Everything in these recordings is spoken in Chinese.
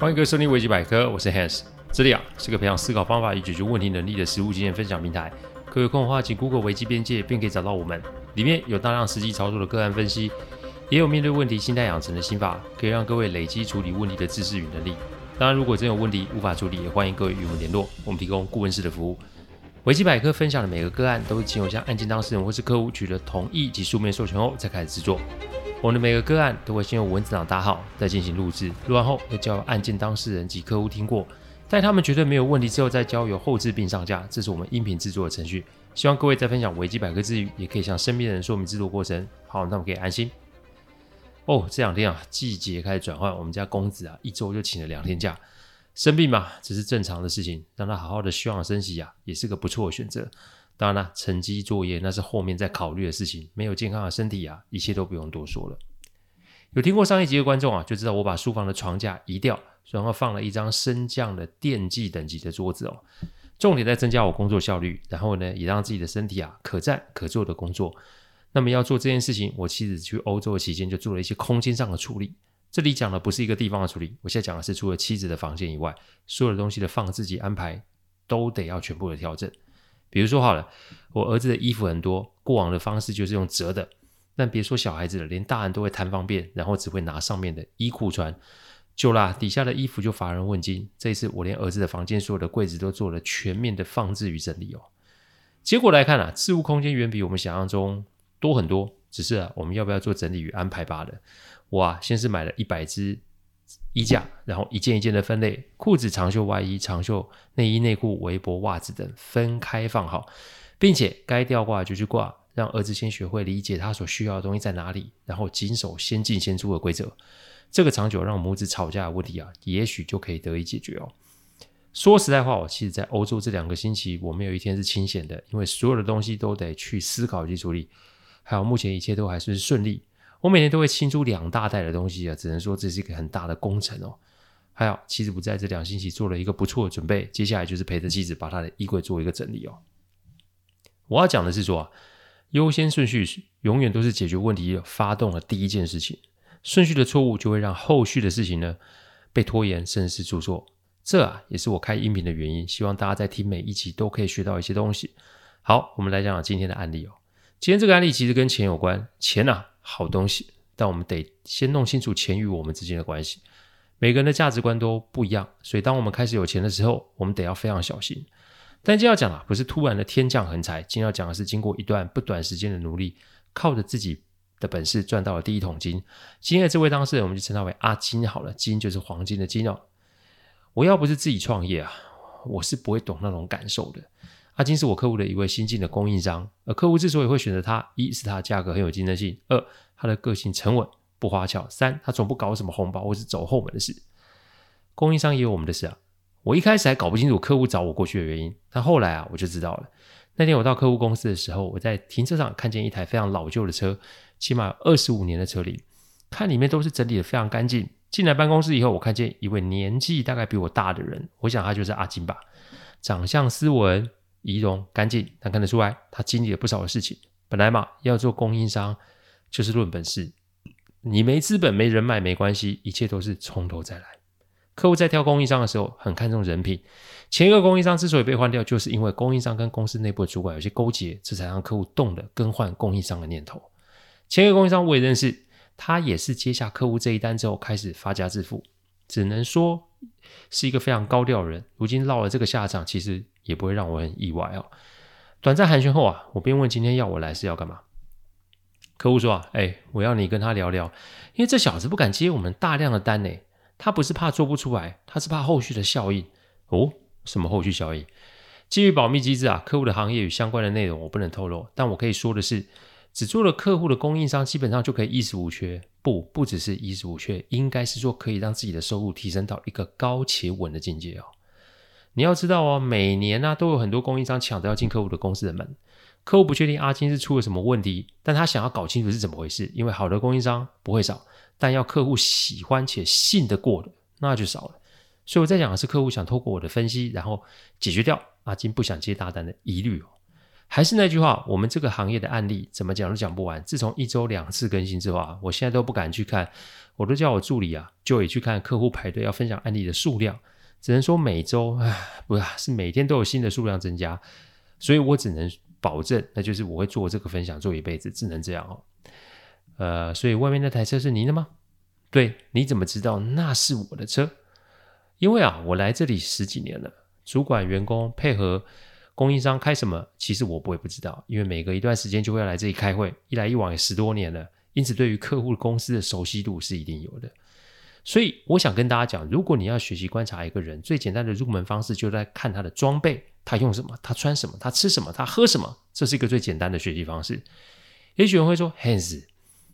欢迎各位收听维基百科，我是 Hans，这里啊是个培养思考方法与解决问题能力的实务经验分享平台。各位有空的话，请 Google 维基边界，便可以找到我们。里面有大量实际操作的个案分析，也有面对问题心态养成的心法，可以让各位累积处理问题的知识与能力。当然，如果真有问题无法处理，也欢迎各位与我们联络，我们提供顾问式的服务。维基百科分享的每个个案，都是经由向案件当事人或是客户取得同意及书面授权后，才开始制作。我们的每个个案都会先用文字档打好，再进行录制，录完后要交由案件当事人及客户听过，待他们觉得没有问题之后，再交由后置并上架。这是我们音频制作的程序。希望各位在分享维基百科之余，也可以向身边的人说明制作过程，好，那么可以安心。哦，这两天啊，季节开始转换，我们家公子啊，一周就请了两天假。生病嘛，只是正常的事情，让他好好的休养生息啊，也是个不错的选择。当然了，成绩作业那是后面再考虑的事情。没有健康的身体啊，一切都不用多说了。有听过上一集的观众啊，就知道我把书房的床架移掉，然后放了一张升降的电技等级的桌子哦。重点在增加我工作效率，然后呢，也让自己的身体啊可站可坐的工作。那么要做这件事情，我妻子去欧洲的期间就做了一些空间上的处理。这里讲的不是一个地方的处理，我现在讲的是除了妻子的房间以外，所有的东西的放置及安排都得要全部的调整。比如说好了，我儿子的衣服很多，过往的方式就是用折的，但别说小孩子了，连大人都会贪方便，然后只会拿上面的衣裤穿，久了底下的衣服就乏人问津。这一次我连儿子的房间所有的柜子都做了全面的放置与整理哦。结果来看啊，置物空间远比我们想象中多很多，只是啊，我们要不要做整理与安排罢了。我啊，先是买了一百只衣架，然后一件一件的分类，裤子、长袖外衣、长袖内衣、内裤、围脖、袜子等分开放好，并且该吊挂就去挂，让儿子先学会理解他所需要的东西在哪里，然后谨守先进先出的规则。这个长久让母子吵架的问题啊，也许就可以得以解决哦。说实在话，我其实在欧洲这两个星期，我没有一天是清闲的，因为所有的东西都得去思考及处理，还有目前一切都还是顺利。我每天都会清出两大袋的东西啊，只能说这是一个很大的工程哦。还好妻子不在这两星期做了一个不错的准备，接下来就是陪着妻子把她的衣柜做一个整理哦。我要讲的是说啊，优先顺序永远都是解决问题发动的第一件事情，顺序的错误就会让后续的事情呢被拖延，甚至是出错。这啊也是我开音频的原因，希望大家在听每一集都可以学到一些东西。好，我们来讲讲今天的案例哦。今天这个案例其实跟钱有关，钱啊。好东西，但我们得先弄清楚钱与我们之间的关系。每个人的价值观都不一样，所以当我们开始有钱的时候，我们得要非常小心。但今天要讲的不是突然的天降横财，今天要讲的是经过一段不短时间的努力，靠着自己的本事赚到了第一桶金。今天的这位当事人，我们就称他为阿金好了，金就是黄金的金哦。我要不是自己创业啊，我是不会懂那种感受的。阿金是我客户的一位新进的供应商，而客户之所以会选择他，一是他的价格很有竞争性，二他的个性沉稳不花俏，三他从不搞什么红包或是走后门的事。供应商也有我们的事啊，我一开始还搞不清楚客户找我过去的原因，但后来啊我就知道了。那天我到客户公司的时候，我在停车场看见一台非常老旧的车，起码有二十五年的车龄，看里面都是整理得非常干净。进来办公室以后，我看见一位年纪大概比我大的人，我想他就是阿金吧，长相斯文。仪容干净，但看得出来他经历了不少的事情。本来嘛，要做供应商就是论本事，你没资本、没人脉没关系，一切都是从头再来。客户在挑供应商的时候很看重人品。前一个供应商之所以被换掉，就是因为供应商跟公司内部的主管有些勾结，这才让客户动了更换供应商的念头。前一个供应商我也认识，他也是接下客户这一单之后开始发家致富，只能说是一个非常高调的人。如今落了这个下场，其实。也不会让我很意外哦。短暂寒暄后啊，我便问今天要我来是要干嘛？客户说啊，哎，我要你跟他聊聊，因为这小子不敢接我们大量的单呢。他不是怕做不出来，他是怕后续的效应。哦，什么后续效应？基于保密机制啊，客户的行业与相关的内容我不能透露。但我可以说的是，只做了客户的供应商，基本上就可以衣食无缺。不，不只是衣食无缺，应该是说可以让自己的收入提升到一个高且稳的境界哦。你要知道哦，每年呢、都有很多供应商抢着要进客户的公司的门。客户不确定阿金是出了什么问题，但他想要搞清楚是怎么回事。因为好的供应商不会少，但要客户喜欢且信得过的那就少了。所以我在讲的是客户想透过我的分析，然后解决掉阿金不想接大单的疑虑哦。还是那句话，我们这个行业的案例怎么讲都讲不完。自从一周两次更新之后啊，我现在都不敢去看，我都叫我助理啊，就也去看客户排队要分享案例的数量，只能说每周啊，不是，是每天都有新的数量增加，所以我只能保证，那就是我会做这个分享做一辈子，只能这样哦。呃，所以外面那台车是您的吗？对，你怎么知道那是我的车？因为啊，我来这里十几年了，主管员工配合。供应商开什么？其实我不会不知道，因为每隔一段时间就会要来这里开会，一来一往也十多年了，因此对于客户公司的熟悉度是一定有的。所以我想跟大家讲，如果你要学习观察一个人，最简单的入门方式就在看他的装备，他用什么，他穿什么，他吃什么，他喝什么，这是一个最简单的学习方式。也许人会说，Hans，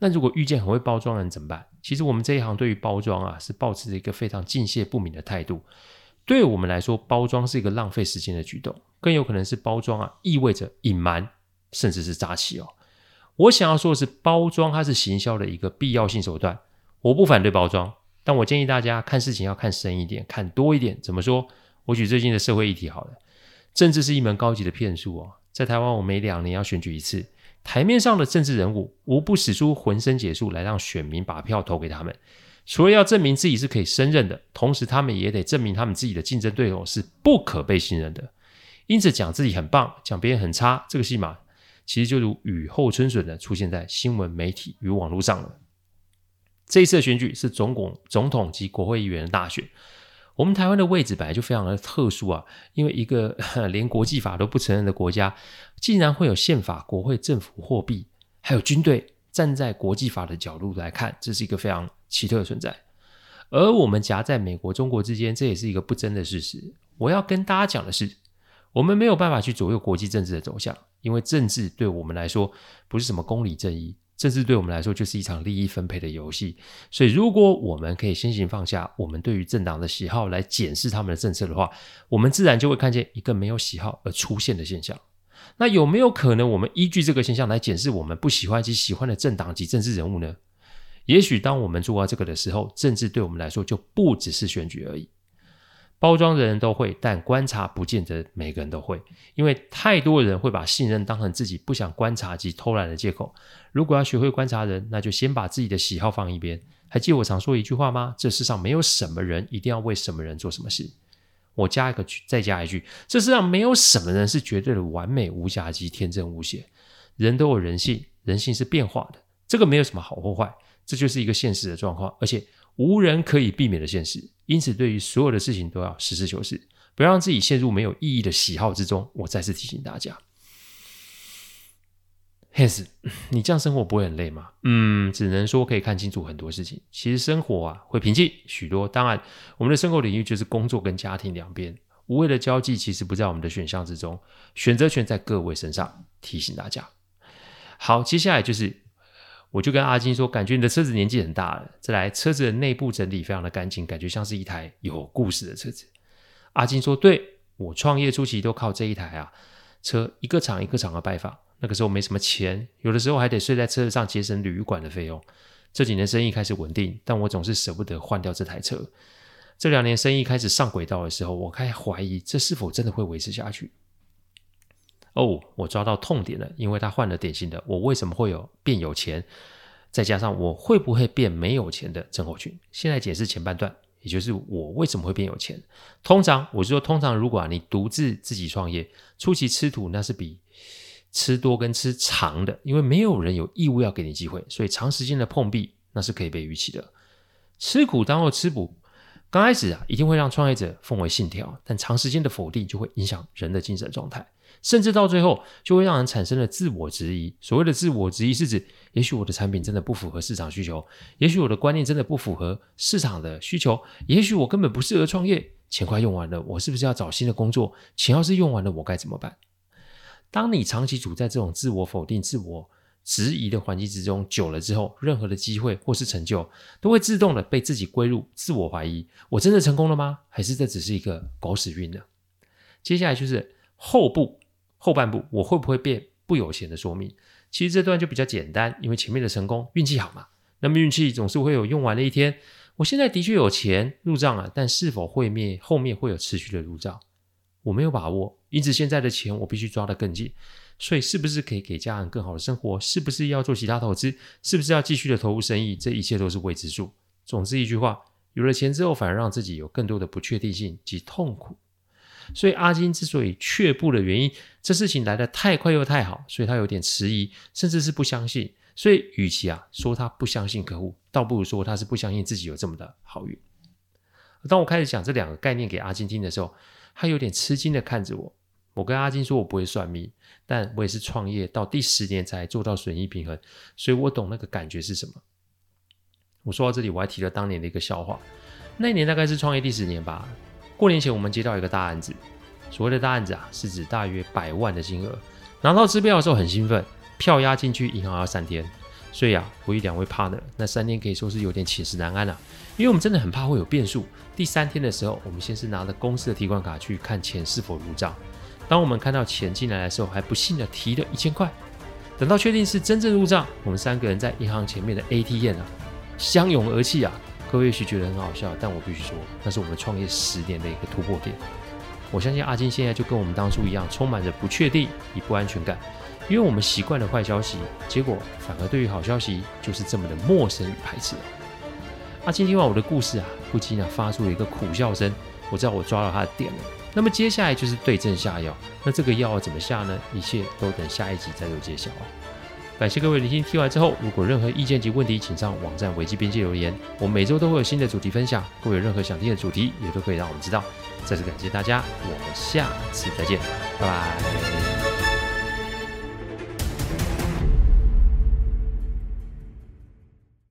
那如果遇见很会包装的人怎么办？其实我们这一行对于包装啊，是抱持着一个非常敬谢不敏的态度。对我们来说，包装是一个浪费时间的举动。更有可能是包装啊，意味着隐瞒，甚至是诈欺哦。我想要说的是，包装它是行销的一个必要性手段。我不反对包装，但我建议大家看事情要看深一点，看多一点。怎么说？我举最近的社会议题好了，政治是一门高级的骗术哦。在台湾，我每两年要选举一次，台面上的政治人物无不使出浑身解数来让选民把票投给他们。除了要证明自己是可以胜任的，同时他们也得证明他们自己的竞争对手是不可被信任的。因此，讲自己很棒，讲别人很差，这个戏码其实就如雨后春笋的出现在新闻媒体与网络上了。这一次的选举是总统、总统及国会议员的大选。我们台湾的位置本来就非常的特殊啊，因为一个 连国际法都不承认的国家，竟然会有宪法、国会、政府、货币，还有军队站在国际法的角度来看，这是一个非常奇特的存在。而我们夹在美国、中国之间，这也是一个不争的事实。我要跟大家讲的是。我们没有办法去左右国际政治的走向，因为政治对我们来说不是什么公理正义，政治对我们来说就是一场利益分配的游戏。所以，如果我们可以先行放下我们对于政党的喜好来检视他们的政策的话，我们自然就会看见一个没有喜好而出现的现象。那有没有可能，我们依据这个现象来检视我们不喜欢及喜欢的政党及政治人物呢？也许当我们做到这个的时候，政治对我们来说就不只是选举而已。包装的人都会，但观察不见得每个人都会，因为太多人会把信任当成自己不想观察及偷懒的借口。如果要学会观察人，那就先把自己的喜好放一边。还记得我常说一句话吗？这世上没有什么人一定要为什么人做什么事。我加一个句，再加一句，这世上没有什么人是绝对的完美无瑕及天真无邪。人都有人性，人性是变化的，这个没有什么好或坏，这就是一个现实的状况，而且无人可以避免的现实。因此，对于所有的事情都要实事求是，不要让自己陷入没有意义的喜好之中。我再次提醒大家，Hans，你这样生活不会很累吗？嗯，只能说可以看清楚很多事情。其实生活啊会平静许多。当然，我们的生活领域就是工作跟家庭两边，无谓的交际其实不在我们的选项之中，选择权在各位身上。提醒大家。好，接下来就是。我就跟阿金说，感觉你的车子年纪很大了。再来，车子的内部整理非常的干净，感觉像是一台有故事的车子。阿金说：“对，我创业初期都靠这一台啊车，一个厂一个厂的拜访。那个时候没什么钱，有的时候还得睡在车子上节省旅馆的费用。这几年生意开始稳定，但我总是舍不得换掉这台车。这两年生意开始上轨道的时候，我开始怀疑这是否真的会维持下去。”哦，我抓到痛点了，因为他换了典型的我为什么会有变有钱，再加上我会不会变没有钱的症候群。现在解释前半段，也就是我为什么会变有钱。通常我是说，通常如果你独自自己创业，初期吃土那是比吃多跟吃长的，因为没有人有义务要给你机会，所以长时间的碰壁那是可以被预期的。吃苦当做吃补，刚开始啊一定会让创业者奉为信条，但长时间的否定就会影响人的精神状态。甚至到最后，就会让人产生了自我质疑。所谓的自我质疑，是指也许我的产品真的不符合市场需求，也许我的观念真的不符合市场的需求，也许我根本不适合创业。钱快用完了，我是不是要找新的工作？钱要是用完了，我该怎么办？当你长期处在这种自我否定、自我质疑的环境之中久了之后，任何的机会或是成就，都会自动的被自己归入自我怀疑：我真的成功了吗？还是这只是一个狗屎运呢？接下来就是后部。后半部我会不会变不有钱的说明，其实这段就比较简单，因为前面的成功运气好嘛，那么运气总是会有用完的一天。我现在的确有钱入账了，但是否会面后面会有持续的入账，我没有把握，因此现在的钱我必须抓得更紧。所以是不是可以给家人更好的生活？是不是要做其他投资？是不是要继续的投入生意？这一切都是未知数。总之一句话，有了钱之后，反而让自己有更多的不确定性及痛苦。所以阿金之所以却步的原因，这事情来得太快又太好，所以他有点迟疑，甚至是不相信。所以与其啊说他不相信客户，倒不如说他是不相信自己有这么的好运。当我开始讲这两个概念给阿金听的时候，他有点吃惊的看着我。我跟阿金说，我不会算命，但我也是创业到第十年才做到损益平衡，所以我懂那个感觉是什么。我说到这里，我还提了当年的一个笑话。那一年大概是创业第十年吧。过年前，我们接到一个大案子，所谓的大案子啊，是指大约百万的金额。拿到支票的时候很兴奋，票押进去，银行要三天。所以啊，我与两位 partner 那三天可以说是有点寝食难安啊，因为我们真的很怕会有变数。第三天的时候，我们先是拿了公司的提款卡去看钱是否入账。当我们看到钱进来的时候，还不幸的提了一千块。等到确定是真正入账，我们三个人在银行前面的 ATM 啊，相拥而泣啊！各位也许觉得很好笑，但我必须说，那是我们创业十年的一个突破点。我相信阿金现在就跟我们当初一样，充满着不确定与不安全感，因为我们习惯了坏消息，结果反而对于好消息就是这么的陌生与排斥。阿金听完我的故事啊，不禁啊发出了一个苦笑声。我知道我抓到他的点了。那么接下来就是对症下药。那这个药怎么下呢？一切都等下一集再做揭晓。感谢各位聆听，听完之后，如果任何意见及问题，请上网站维基边界留言。我们每周都会有新的主题分享，各位有任何想听的主题，也都可以让我们知道。再次感谢大家，我们下次再见，拜拜。